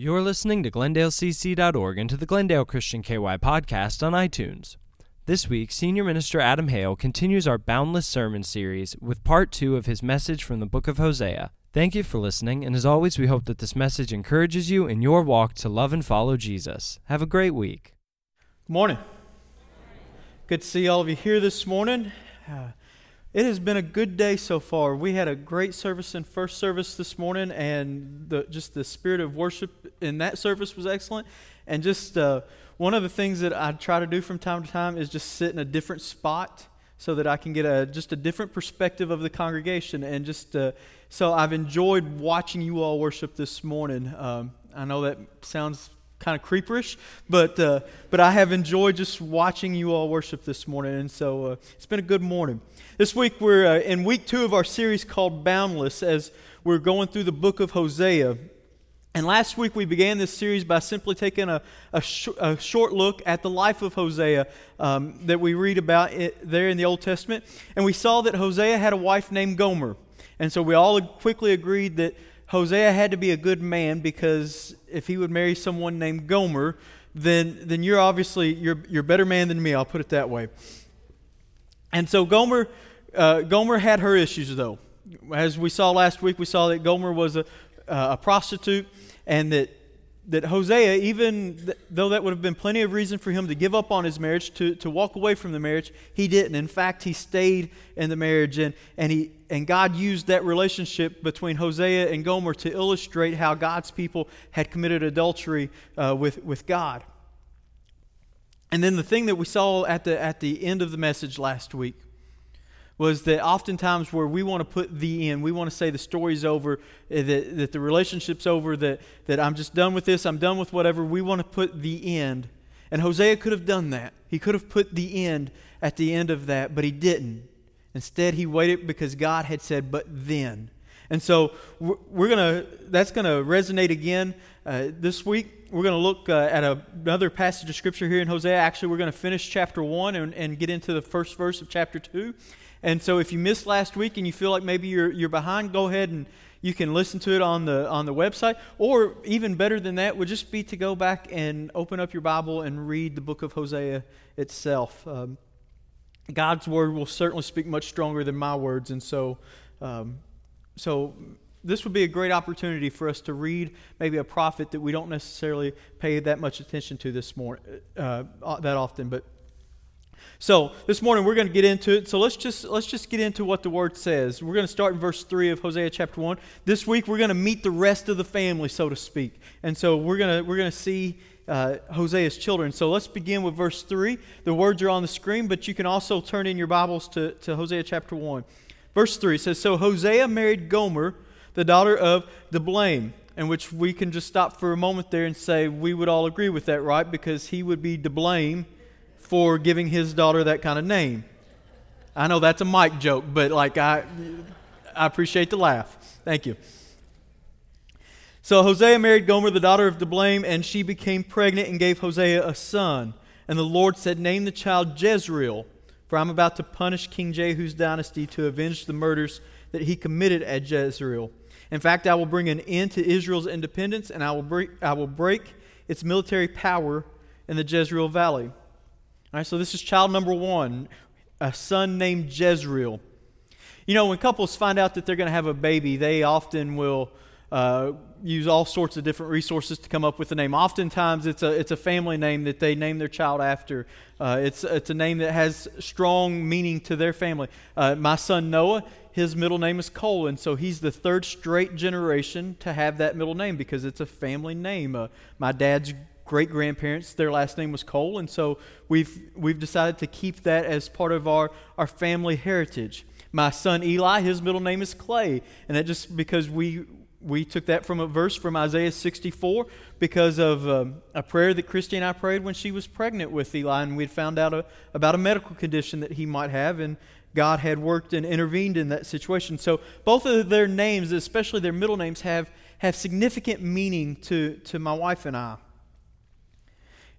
You're listening to GlendaleCC.org and to the Glendale Christian KY podcast on iTunes. This week, Senior Minister Adam Hale continues our Boundless Sermon series with part two of his message from the book of Hosea. Thank you for listening, and as always, we hope that this message encourages you in your walk to love and follow Jesus. Have a great week. Good morning. Good to see all of you here this morning. Uh, it has been a good day so far. We had a great service in first service this morning, and the, just the spirit of worship in that service was excellent. And just uh, one of the things that I try to do from time to time is just sit in a different spot so that I can get a just a different perspective of the congregation. And just uh, so I've enjoyed watching you all worship this morning. Um, I know that sounds kind of creeperish, but uh, but I have enjoyed just watching you all worship this morning, and so uh, it's been a good morning. This week we're uh, in week two of our series called Boundless, as we're going through the book of Hosea. And last week we began this series by simply taking a, a, sh- a short look at the life of Hosea um, that we read about there in the Old Testament. And we saw that Hosea had a wife named Gomer. And so we all quickly agreed that Hosea had to be a good man because if he would marry someone named Gomer, then, then you're obviously you're, you're a better man than me. I'll put it that way. And so Gomer uh, Gomer had her issues, though. As we saw last week, we saw that Gomer was a, uh, a prostitute, and that, that Hosea, even though that would have been plenty of reason for him to give up on his marriage, to, to walk away from the marriage, he didn't. In fact, he stayed in the marriage, and, and, he, and God used that relationship between Hosea and Gomer to illustrate how God's people had committed adultery uh, with, with God. And then the thing that we saw at the, at the end of the message last week was that oftentimes where we want to put the end, we want to say the story's over, eh, that, that the relationship's over, that, that I'm just done with this, I'm done with whatever, we want to put the end. And Hosea could have done that. He could have put the end at the end of that, but he didn't. Instead, he waited because God had said, but then. And so we're, going to, that's going to resonate again uh, this week. We're going to look uh, at a, another passage of scripture here in Hosea. Actually, we're going to finish chapter 1 and, and get into the first verse of chapter 2. And so if you missed last week and you feel like maybe you're, you're behind, go ahead and you can listen to it on the, on the website. Or even better than that would just be to go back and open up your Bible and read the book of Hosea itself. Um, God's word will certainly speak much stronger than my words. And so, um, so this would be a great opportunity for us to read maybe a prophet that we don't necessarily pay that much attention to this morning, uh, that often. But so this morning we're going to get into it. So let's just let's just get into what the word says. We're going to start in verse three of Hosea chapter one. This week we're going to meet the rest of the family, so to speak, and so we're going to we're going to see uh, Hosea's children. So let's begin with verse three. The words are on the screen, but you can also turn in your Bibles to, to Hosea chapter one. Verse three says, "So Hosea married Gomer, the daughter of the blame, In which we can just stop for a moment there and say we would all agree with that, right? Because he would be to blame for giving his daughter that kind of name. I know that's a Mike joke, but like I, I appreciate the laugh. Thank you. So Hosea married Gomer, the daughter of Diblaim, and she became pregnant and gave Hosea a son. And the Lord said, Name the child Jezreel, for I'm about to punish King Jehu's dynasty to avenge the murders that he committed at Jezreel. In fact, I will bring an end to Israel's independence, and I will I will break its military power in the Jezreel Valley. All right, so this is child number one, a son named Jezreel. You know, when couples find out that they're going to have a baby, they often will uh, use all sorts of different resources to come up with a name. Oftentimes, it's a, it's a family name that they name their child after. Uh, it's, it's a name that has strong meaning to their family. Uh, my son Noah, his middle name is Cole, and so he's the third straight generation to have that middle name because it's a family name. Uh, my dad's great grandparents, their last name was Cole, and so we've, we've decided to keep that as part of our, our family heritage. My son Eli, his middle name is Clay, and that just because we, we took that from a verse from Isaiah 64 because of um, a prayer that Christy and I prayed when she was pregnant with Eli, and we'd found out a, about a medical condition that he might have, and God had worked and intervened in that situation. So both of their names, especially their middle names, have, have significant meaning to, to my wife and I.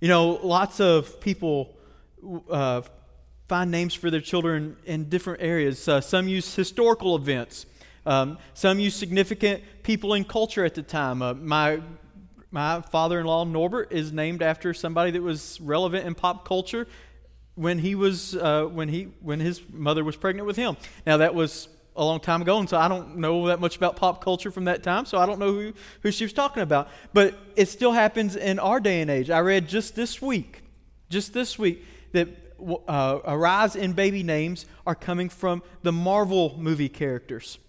You know, lots of people uh, find names for their children in different areas. Uh, some use historical events. Um, some use significant people in culture at the time. Uh, my my father-in-law Norbert is named after somebody that was relevant in pop culture when he was uh, when he when his mother was pregnant with him. Now that was a long time ago, and so I don't know that much about pop culture from that time, so I don't know who, who she was talking about. But it still happens in our day and age. I read just this week, just this week, that uh, a rise in baby names are coming from the Marvel movie characters.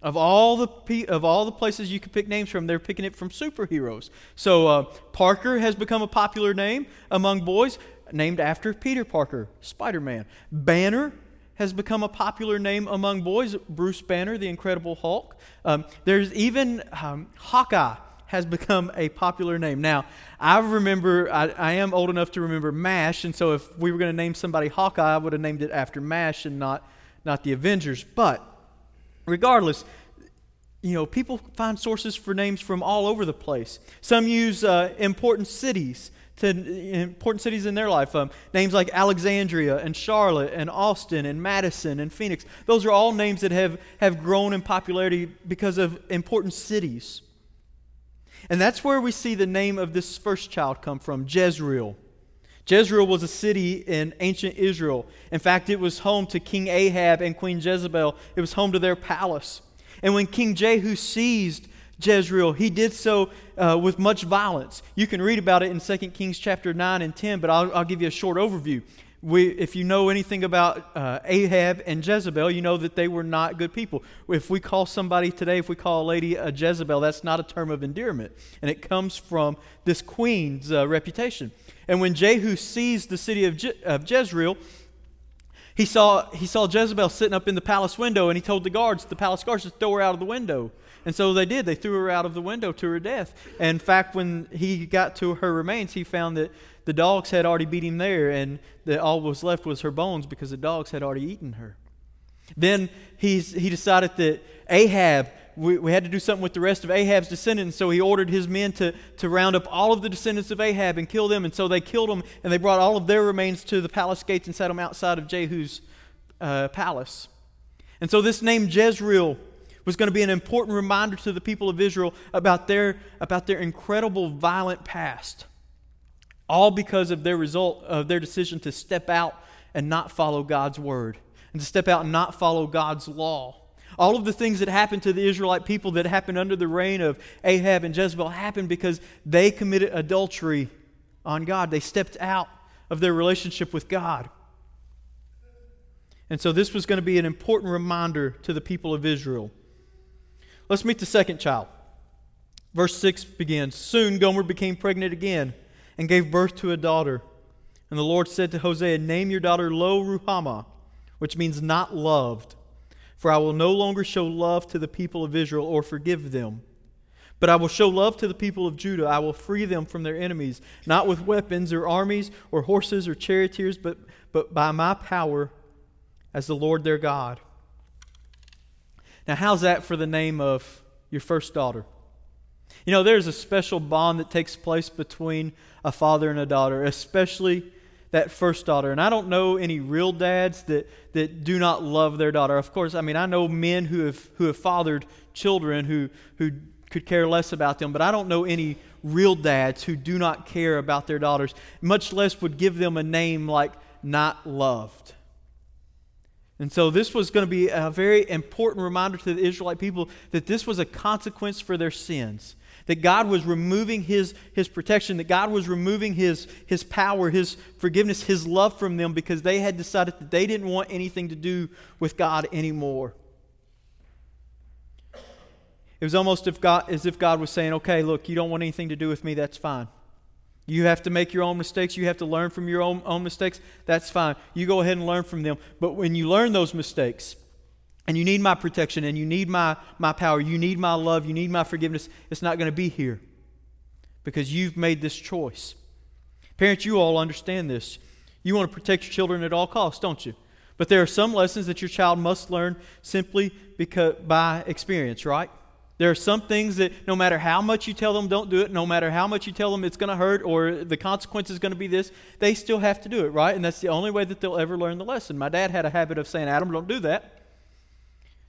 Of all the of all the places you could pick names from, they're picking it from superheroes. So uh, Parker has become a popular name among boys, named after Peter Parker, Spider-Man. Banner has become a popular name among boys. Bruce Banner, the Incredible Hulk. Um, there's even um, Hawkeye has become a popular name. Now, I remember, I, I am old enough to remember MASH, and so if we were going to name somebody Hawkeye, I would have named it after MASH and not, not the Avengers. But regardless, you know, people find sources for names from all over the place. Some use uh, important cities to important cities in their life. Um, names like Alexandria and Charlotte and Austin and Madison and Phoenix. Those are all names that have, have grown in popularity because of important cities. And that's where we see the name of this first child come from Jezreel. Jezreel was a city in ancient Israel. In fact, it was home to King Ahab and Queen Jezebel, it was home to their palace. And when King Jehu seized Jezreel, he did so uh, with much violence. You can read about it in 2 Kings chapter 9 and 10, but I'll, I'll give you a short overview we, if you know anything about uh, Ahab and Jezebel, you know that they were not good people. If we call somebody today, if we call a lady a Jezebel, that's not a term of endearment. And it comes from this queen's uh, reputation. And when Jehu seized the city of, Je- of Jezreel, he saw, he saw Jezebel sitting up in the palace window, and he told the guards, the palace guards, to throw her out of the window. And so they did. They threw her out of the window to her death. And in fact, when he got to her remains, he found that the dogs had already beat him there, and the, all was left was her bones because the dogs had already eaten her. Then he's, he decided that Ahab, we, we had to do something with the rest of Ahab's descendants, so he ordered his men to, to round up all of the descendants of Ahab and kill them. And so they killed them, and they brought all of their remains to the palace gates and set them outside of Jehu's uh, palace. And so this name Jezreel was going to be an important reminder to the people of Israel about their, about their incredible violent past all because of their result of their decision to step out and not follow God's word and to step out and not follow God's law. All of the things that happened to the Israelite people that happened under the reign of Ahab and Jezebel happened because they committed adultery on God. They stepped out of their relationship with God. And so this was going to be an important reminder to the people of Israel. Let's meet the second child. Verse 6 begins Soon Gomer became pregnant again and gave birth to a daughter. And the Lord said to Hosea, Name your daughter Lo Ruhamah, which means not loved, for I will no longer show love to the people of Israel or forgive them. But I will show love to the people of Judah. I will free them from their enemies, not with weapons or armies or horses or charioteers, but, but by my power as the Lord their God. Now, how's that for the name of your first daughter? You know, there's a special bond that takes place between a father and a daughter, especially that first daughter. And I don't know any real dads that, that do not love their daughter. Of course, I mean, I know men who have, who have fathered children who, who could care less about them, but I don't know any real dads who do not care about their daughters, much less would give them a name like not loved. And so this was going to be a very important reminder to the Israelite people that this was a consequence for their sins that God was removing his, his protection, that God was removing his, his power, his forgiveness, his love from them because they had decided that they didn't want anything to do with God anymore. It was almost if God, as if God was saying, okay, look, you don't want anything to do with me, that's fine. You have to make your own mistakes. You have to learn from your own, own mistakes. That's fine. You go ahead and learn from them. But when you learn those mistakes, and you need my protection and you need my, my power, you need my love, you need my forgiveness, it's not going to be here because you've made this choice. Parents, you all understand this. You want to protect your children at all costs, don't you? But there are some lessons that your child must learn simply because, by experience, right? There are some things that no matter how much you tell them don't do it, no matter how much you tell them it's going to hurt or the consequence is going to be this, they still have to do it, right? And that's the only way that they'll ever learn the lesson. My dad had a habit of saying, Adam, don't do that.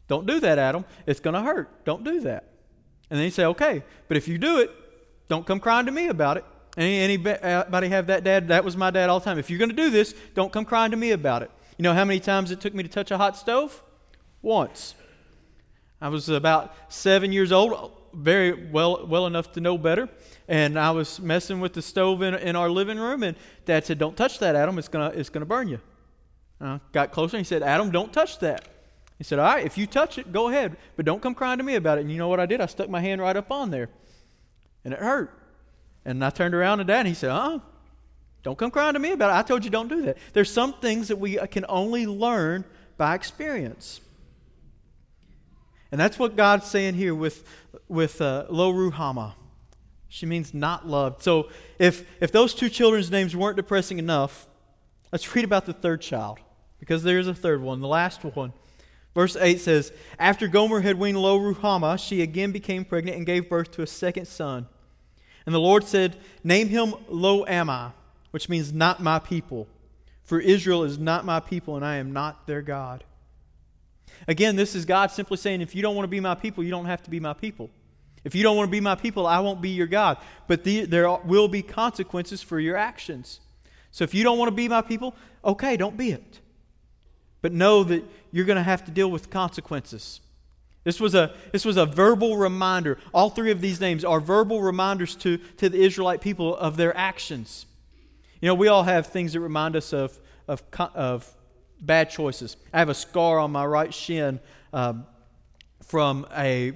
Don't do that, Adam. It's going to hurt. Don't do that. And then you say, okay, but if you do it, don't come crying to me about it. Any, anybody have that dad? That was my dad all the time. If you're going to do this, don't come crying to me about it. You know how many times it took me to touch a hot stove? Once. I was about seven years old, very well, well enough to know better. And I was messing with the stove in, in our living room, and Dad said, Don't touch that, Adam. It's going to it's gonna burn you. I got closer, and he said, Adam, don't touch that. He said, All right, if you touch it, go ahead, but don't come crying to me about it. And you know what I did? I stuck my hand right up on there, and it hurt. And I turned around to Dad, and he said, Uh uh don't come crying to me about it. I told you don't do that. There's some things that we can only learn by experience. And that's what God's saying here with, with uh, Lo Ruhamah. She means not loved. So if, if those two children's names weren't depressing enough, let's read about the third child, because there's a third one, the last one. Verse 8 says, After Gomer had weaned Lo Ruhamah, she again became pregnant and gave birth to a second son. And the Lord said, Name him Lo Ammi, which means not my people. For Israel is not my people, and I am not their God. Again, this is God simply saying, if you don't want to be my people, you don't have to be my people. If you don't want to be my people, I won't be your God. But the, there will be consequences for your actions. So if you don't want to be my people, okay, don't be it. But know that you're going to have to deal with consequences. This was, a, this was a verbal reminder. All three of these names are verbal reminders to, to the Israelite people of their actions. You know, we all have things that remind us of, of, of bad choices. I have a scar on my right shin um, from a,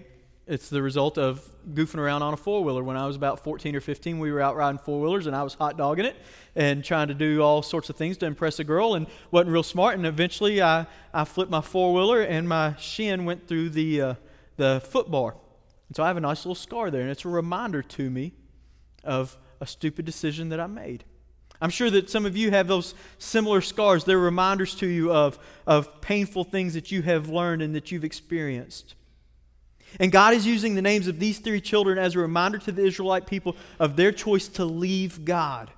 it's the result of goofing around on a four wheeler. When I was about 14 or 15, we were out riding four wheelers and I was hot dogging it and trying to do all sorts of things to impress a girl and wasn't real smart. And eventually I, I flipped my four wheeler and my shin went through the, uh, the foot bar. And so I have a nice little scar there. And it's a reminder to me of a stupid decision that I made. I'm sure that some of you have those similar scars. They're reminders to you of, of painful things that you have learned and that you've experienced. And God is using the names of these three children as a reminder to the Israelite people of their choice to leave God,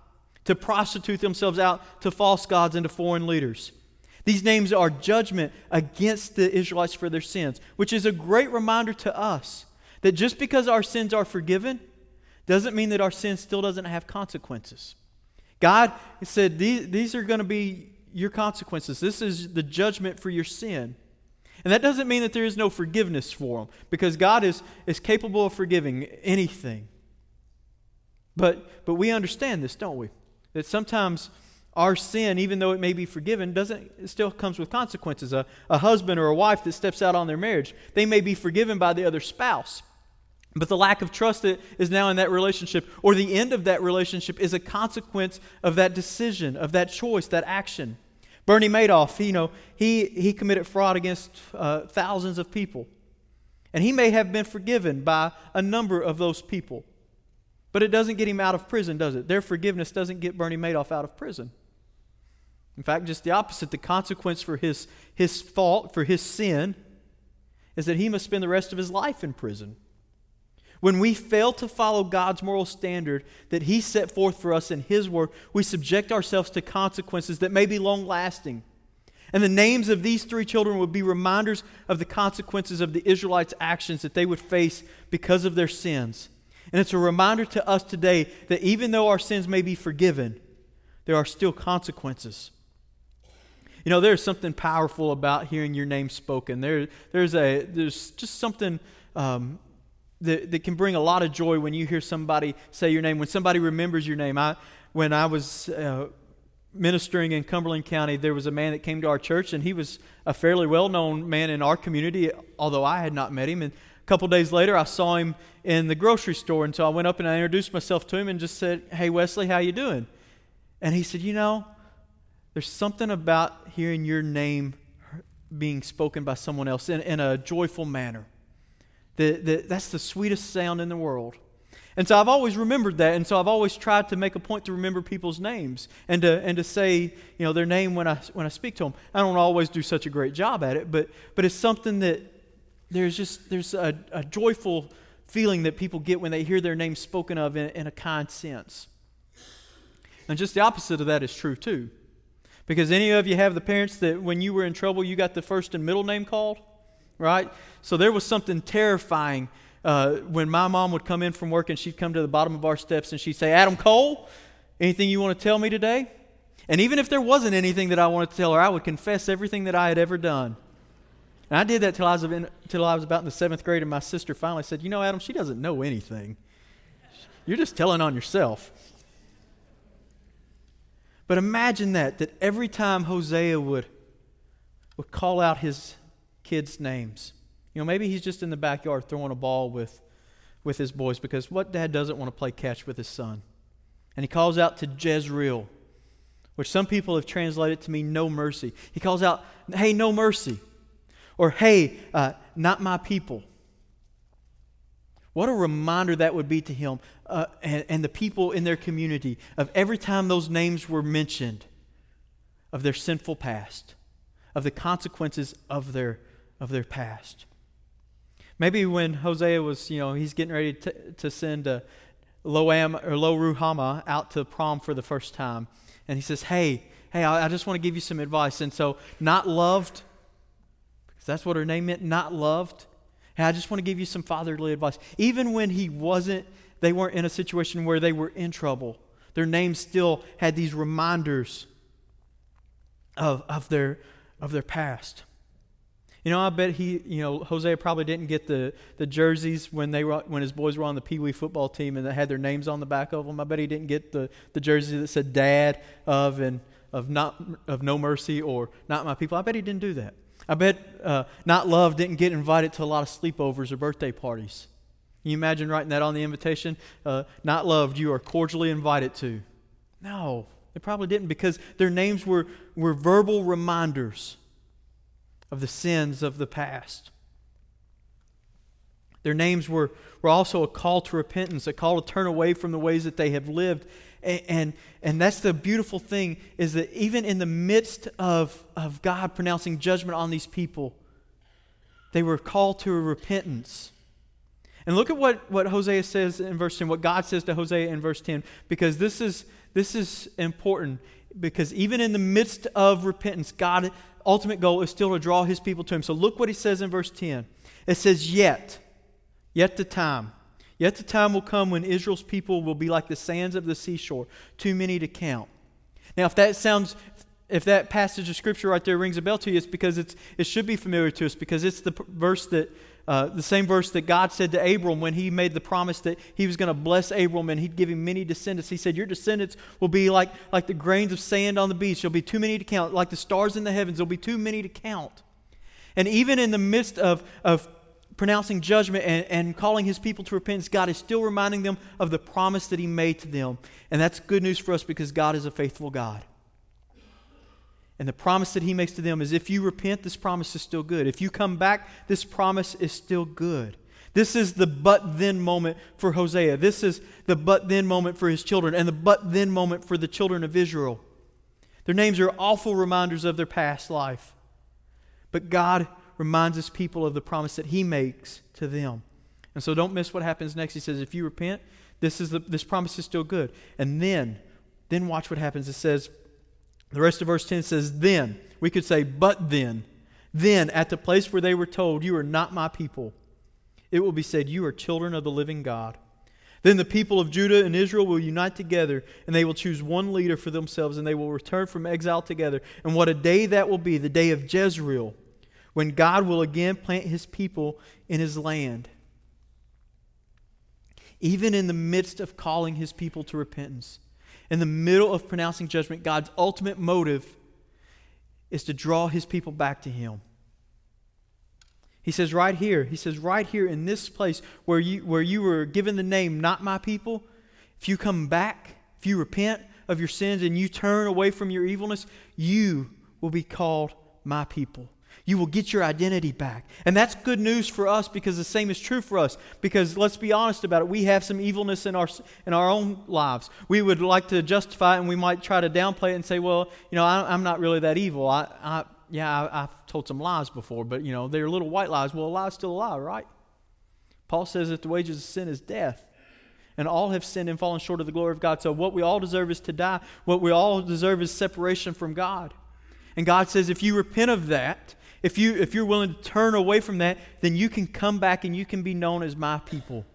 to prostitute themselves out to false gods and to foreign leaders. These names are judgment against the Israelites for their sins, which is a great reminder to us that just because our sins are forgiven doesn't mean that our sin still doesn't have consequences. God said, These, these are going to be your consequences. This is the judgment for your sin. And that doesn't mean that there is no forgiveness for them, because God is, is capable of forgiving anything. But, but we understand this, don't we? That sometimes our sin, even though it may be forgiven, doesn't it still comes with consequences. A, a husband or a wife that steps out on their marriage, they may be forgiven by the other spouse. But the lack of trust that is now in that relationship, or the end of that relationship, is a consequence of that decision, of that choice, that action. Bernie Madoff, you know, he, he committed fraud against uh, thousands of people. And he may have been forgiven by a number of those people. But it doesn't get him out of prison, does it? Their forgiveness doesn't get Bernie Madoff out of prison. In fact, just the opposite. The consequence for his, his fault, for his sin, is that he must spend the rest of his life in prison. When we fail to follow God's moral standard that He set forth for us in His Word, we subject ourselves to consequences that may be long lasting. And the names of these three children would be reminders of the consequences of the Israelites' actions that they would face because of their sins. And it's a reminder to us today that even though our sins may be forgiven, there are still consequences. You know, there's something powerful about hearing your name spoken. There, there's, a, there's just something um, that, that can bring a lot of joy when you hear somebody say your name, when somebody remembers your name. I, when I was uh, ministering in Cumberland County, there was a man that came to our church, and he was a fairly well known man in our community, although I had not met him. And a couple days later, I saw him in the grocery store, and so I went up and I introduced myself to him and just said, "Hey, Wesley, how you doing?" And he said, "You know, there's something about hearing your name being spoken by someone else in, in a joyful manner." The, the, that's the sweetest sound in the world. And so I've always remembered that, and so I've always tried to make a point to remember people's names and to, and to say, you know, their name when I, when I speak to them. I don't always do such a great job at it, but, but it's something that there's just there's a, a joyful feeling that people get when they hear their name spoken of in, in a kind sense. And just the opposite of that is true too. Because any of you have the parents that when you were in trouble, you got the first and middle name called? Right? So there was something terrifying uh, when my mom would come in from work and she'd come to the bottom of our steps and she'd say, Adam Cole, anything you want to tell me today? And even if there wasn't anything that I wanted to tell her, I would confess everything that I had ever done. And I did that till I was, in, till I was about in the seventh grade, and my sister finally said, You know, Adam, she doesn't know anything. You're just telling on yourself. But imagine that, that every time Hosea would, would call out his kids' names, you know, maybe he's just in the backyard throwing a ball with, with his boys because what dad doesn't want to play catch with his son? And he calls out to Jezreel, which some people have translated to mean no mercy. He calls out, hey, no mercy. Or, hey, uh, not my people. What a reminder that would be to him uh, and, and the people in their community of every time those names were mentioned, of their sinful past, of the consequences of their, of their past. Maybe when Hosea was, you know, he's getting ready to, to send uh, Loam or Lo Ruhamah out to prom for the first time, and he says, "Hey, hey, I, I just want to give you some advice." And so, not loved, because that's what her name meant, not loved. Hey, I just want to give you some fatherly advice. Even when he wasn't, they weren't in a situation where they were in trouble. Their names still had these reminders of, of, their, of their past. You know, I bet he, you know, Hosea probably didn't get the, the jerseys when they were when his boys were on the Pee Wee football team and they had their names on the back of them. I bet he didn't get the, the jersey that said "Dad" of and of not of No Mercy or Not My People. I bet he didn't do that. I bet uh, Not Love didn't get invited to a lot of sleepovers or birthday parties. Can you imagine writing that on the invitation? Uh, not loved, you are cordially invited to. No, they probably didn't because their names were, were verbal reminders of the sins of the past. Their names were, were also a call to repentance, a call to turn away from the ways that they have lived. And, and, and that's the beautiful thing is that even in the midst of, of God pronouncing judgment on these people, they were called to repentance. And look at what, what Hosea says in verse 10, what God says to Hosea in verse 10, because this is, this is important. Because even in the midst of repentance, God's ultimate goal is still to draw his people to him. So look what he says in verse 10. It says, Yet, yet the time. Yet the time will come when Israel's people will be like the sands of the seashore, too many to count. Now, if that sounds, if that passage of scripture right there rings a bell to you, it's because it's, it should be familiar to us because it's the verse that uh, the same verse that God said to Abram when he made the promise that he was going to bless Abram and he'd give him many descendants. He said, Your descendants will be like, like the grains of sand on the beach. There'll be too many to count. Like the stars in the heavens, there'll be too many to count. And even in the midst of, of pronouncing judgment and, and calling his people to repentance, God is still reminding them of the promise that he made to them. And that's good news for us because God is a faithful God. And the promise that he makes to them is if you repent, this promise is still good. If you come back, this promise is still good. This is the but then moment for Hosea. This is the but then moment for his children and the but then moment for the children of Israel. Their names are awful reminders of their past life. But God reminds his people of the promise that he makes to them. And so don't miss what happens next. He says, if you repent, this, is the, this promise is still good. And then, then watch what happens. It says, the rest of verse 10 says, Then. We could say, But then. Then, at the place where they were told, You are not my people, it will be said, You are children of the living God. Then the people of Judah and Israel will unite together, and they will choose one leader for themselves, and they will return from exile together. And what a day that will be, the day of Jezreel, when God will again plant his people in his land. Even in the midst of calling his people to repentance, in the middle of pronouncing judgment, God's ultimate motive is to draw his people back to him. He says right here, he says right here in this place where you where you were given the name not my people, if you come back, if you repent of your sins and you turn away from your evilness, you will be called my people. You will get your identity back. And that's good news for us because the same is true for us. Because let's be honest about it, we have some evilness in our, in our own lives. We would like to justify it and we might try to downplay it and say, well, you know, I, am not really that evil. I, I yeah, I, have told some lies before, but, you know, they're little white lies. Well, a lie is still a lie, right? Paul says that the wages of sin is death. And all have sinned and fallen short of the glory of God. So what we all deserve is to die. What we all deserve is separation from God. And God says, if you repent of that, If, you, if you're willing to turn away from that, then you can come back and you can be known as my people.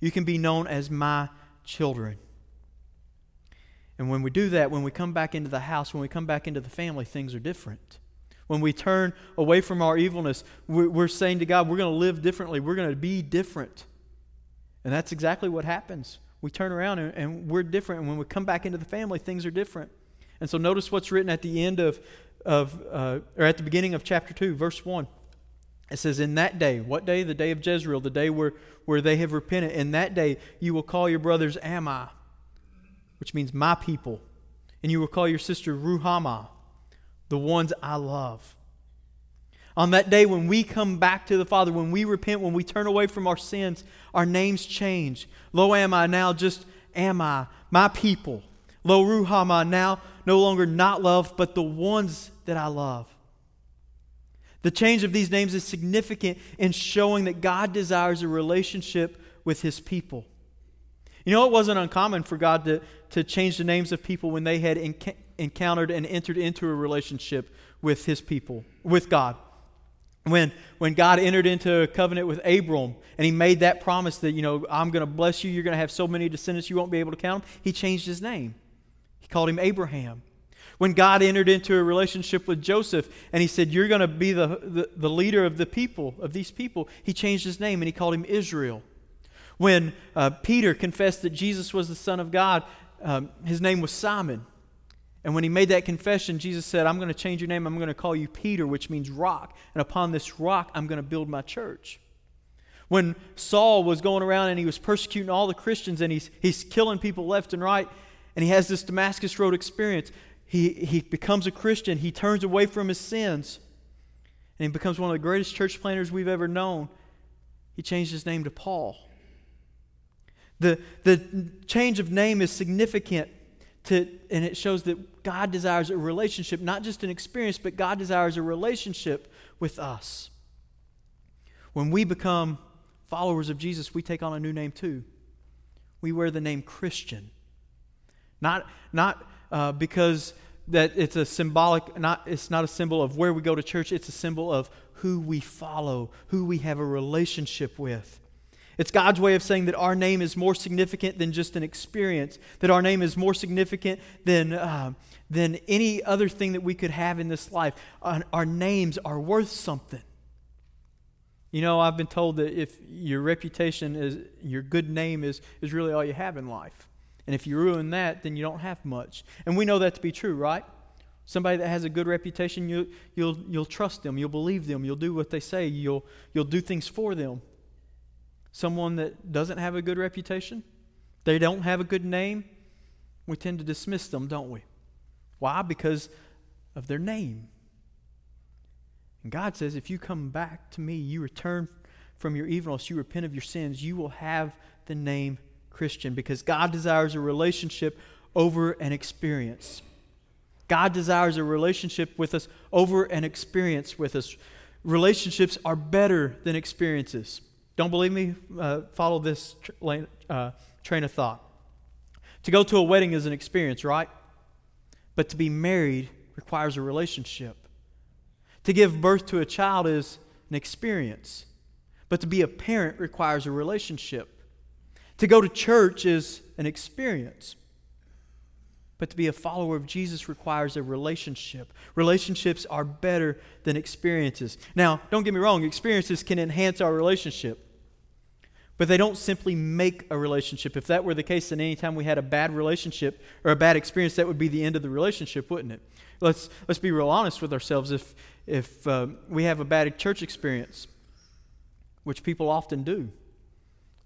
You can be known as my children. And when we do that, when we come back into the house, when we come back into the family, things are different. When we turn away from our evilness, we're saying to God, we're going to live differently. We're going to be different. And that's exactly what happens. We turn around and, we're different. And when we come back into the family, things are different. And so notice what's written at the end of, of uh, or at the beginning of chapter 2, verse 1. It says, In that day, what day? The day of Jezreel, the day where, where they have repented. In that day, you will call your brothers Ammi, which means my people. And you will call your sister Ruhamah, the ones I love. On that day, when we come back to the Father, when we repent, when we turn away from our sins, our names change. Lo Ammi now just am I, my people. Lo Ruhamah now no longer not loved, but the ones that I love. The change of these names is significant in showing that God desires a relationship with his people. You know, it wasn't uncommon for God to, to change the names of people when they had enc- encountered and entered into a relationship with his people, with God. When, when God entered into a covenant with Abram and he made that promise that, you know, I'm going to bless you, you're going to have so many descendants you won't be able to count them, he changed his name. Called him Abraham. When God entered into a relationship with Joseph and he said, You're going to be the, the, the leader of the people, of these people, he changed his name and he called him Israel. When uh, Peter confessed that Jesus was the Son of God, um, his name was Simon. And when he made that confession, Jesus said, I'm going to change your name. I'm going to call you Peter, which means rock. And upon this rock, I'm going to build my church. When Saul was going around and he was persecuting all the Christians and he's, he's killing people left and right, and he has this Damascus Road experience, he, he becomes a Christian. He turns away from his sins, and he becomes one of the greatest church planters we've ever known. He changed his name to Paul. The, the change of name is significant to, and it shows that God desires a relationship, not just an experience, but God desires a relationship with us. When we become followers of Jesus, we take on a new name too. We wear the name Christian. Not, not uh, because that it's a symbolic, not, it's not a symbol of where we go to church, it's a symbol of who we follow, who we have a relationship with. It's God's way of saying that our name is more significant than just an experience, that our name is more significant than, uh, than any other thing that we could have in this life. Our, our names are worth something. You know, I've been told that if your reputation is, your good name is, is really all you have in life. And if you ruin that, then you don't have much. And we know that to be true, right? Somebody that has a good reputation, you, you'll, you'll trust them, you'll believe them, you'll do what they say, you'll, you'll do things for them someone that doesn't have a good reputation, they don't have a good name, we tend to dismiss them, don't we? Why? Because of their name. And God says, if you come back to me, you return from your evilness, you repent of your sins, you will have the name Christian because God desires a relationship over an experience. God desires a relationship with us over an experience with us. Relationships are better than experiences. Don't believe me? Uh, follow this tra- uh, train of thought. To go to a wedding is an experience, right? But to be married requires a relationship. To give birth to a child is an experience. But to be a parent requires a relationship. To go to church is an experience. But to be a follower of Jesus requires a relationship. Relationships are better than experiences. Now, don't get me wrong, experiences can enhance our relationship, but they don't simply make a relationship. If that were the case, then anytime we had a bad relationship or a bad experience, that would be the end of the relationship, wouldn't it? Let's, let's be real honest with ourselves. If, if uh, we have a bad church experience, which people often do,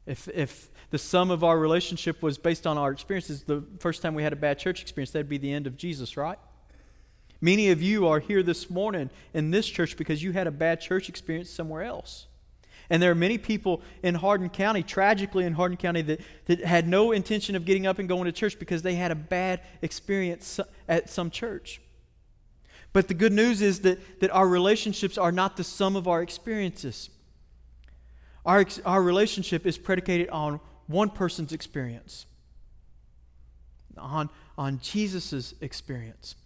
if, if the sum of our relationship was based on our experiences, the first time we had a bad church experience, that'd be the end of Jesus, right? Many of you are here this morning in this church because you had a bad church experience somewhere else. And there are many people in Hardin County, tragically in Hardin County, that, that had no intention of getting up and going to church because they had a bad experience at some church. But the good news is that, that our relationships are not the sum of our experiences. Our, our relationship is predicated on one person's experience, on, on Jesus' experience.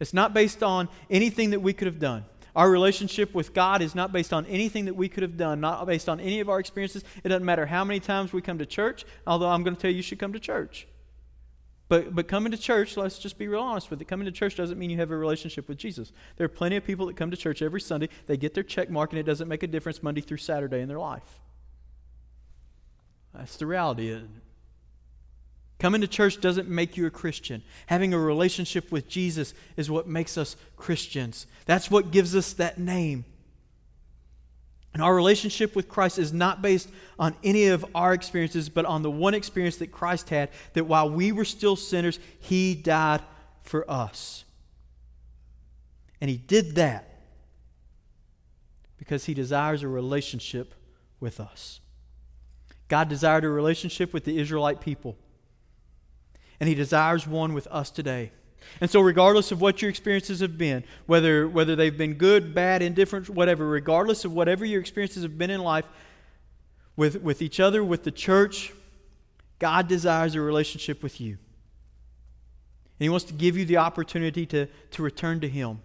It's not based on anything that we could have done. Our relationship with God is not based on anything that we could have done, not based on any of our experiences. It doesn't matter how many times we come to church, although I'm going to tell you you should come to church. But, but coming to church, let's just be real honest with it. Coming to church doesn't mean you have a relationship with Jesus. There are plenty of people that come to church every Sunday. They get their check mark, and it doesn't make a difference Monday through Saturday in their life. That's the reality. Coming to church doesn't make you a Christian. Having a relationship with Jesus is what makes us Christians. That's what gives us that name. And our relationship with Christ is not based on any of our experiences, but on the one experience that Christ had that while we were still sinners, He died for us. And He did that because He desires a relationship with us. God desired a relationship with the Israelite people, and He desires one with us today. And so, regardless of what your experiences have been, whether, whether they've been good, bad, indifferent, whatever, regardless of whatever your experiences have been in life with, with each other, with the church, God desires a relationship with you. And He wants to give you the opportunity to, to return to Him,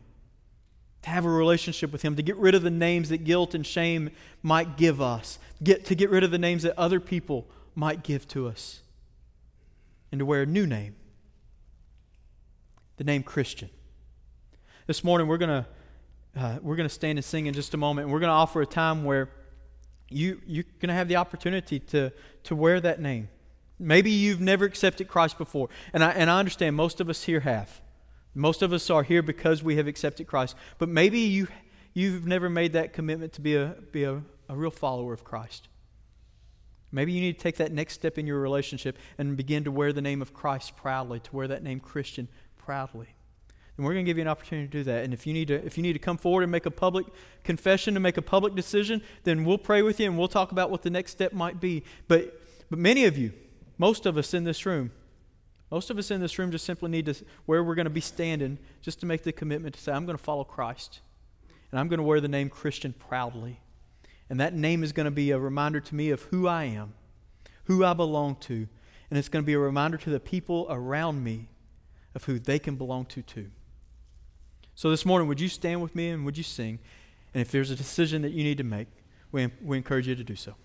to have a relationship with Him, to get rid of the names that guilt and shame might give us, get, to get rid of the names that other people might give to us, and to wear a new name the name Christian. This morning we're going to uh, we're going to stand and sing in just a moment, and we're going to offer a time where you you're going to have the opportunity to to wear that name. Maybe you've never accepted Christ before, and I and I understand most of us here have. Most of us are here because we have accepted Christ, but maybe you you've never made that commitment to be a be a, a real follower of Christ. Maybe you need to take that next step in your relationship and begin to wear the name of Christ proudly, to wear that name Christian proudly. And we're going to give you an opportunity to do that. And if you need to, if you need to come forward and make a public confession and make a public decision, then we'll pray with you and we'll talk about what the next step might be. But, but many of you, most of us in this room, most of us in this room just simply need to, where we're going to be standing, just to make the commitment to say, I'm going to follow Christ. And I'm going to wear the name Christian proudly. And that name is going to be a reminder to me of who I am, who I belong to. And it's going to be a reminder to the people around me of who they can belong to too. So this morning, would you stand with me and would you sing? And if there's a decision that you need to make, we, we encourage you to do so.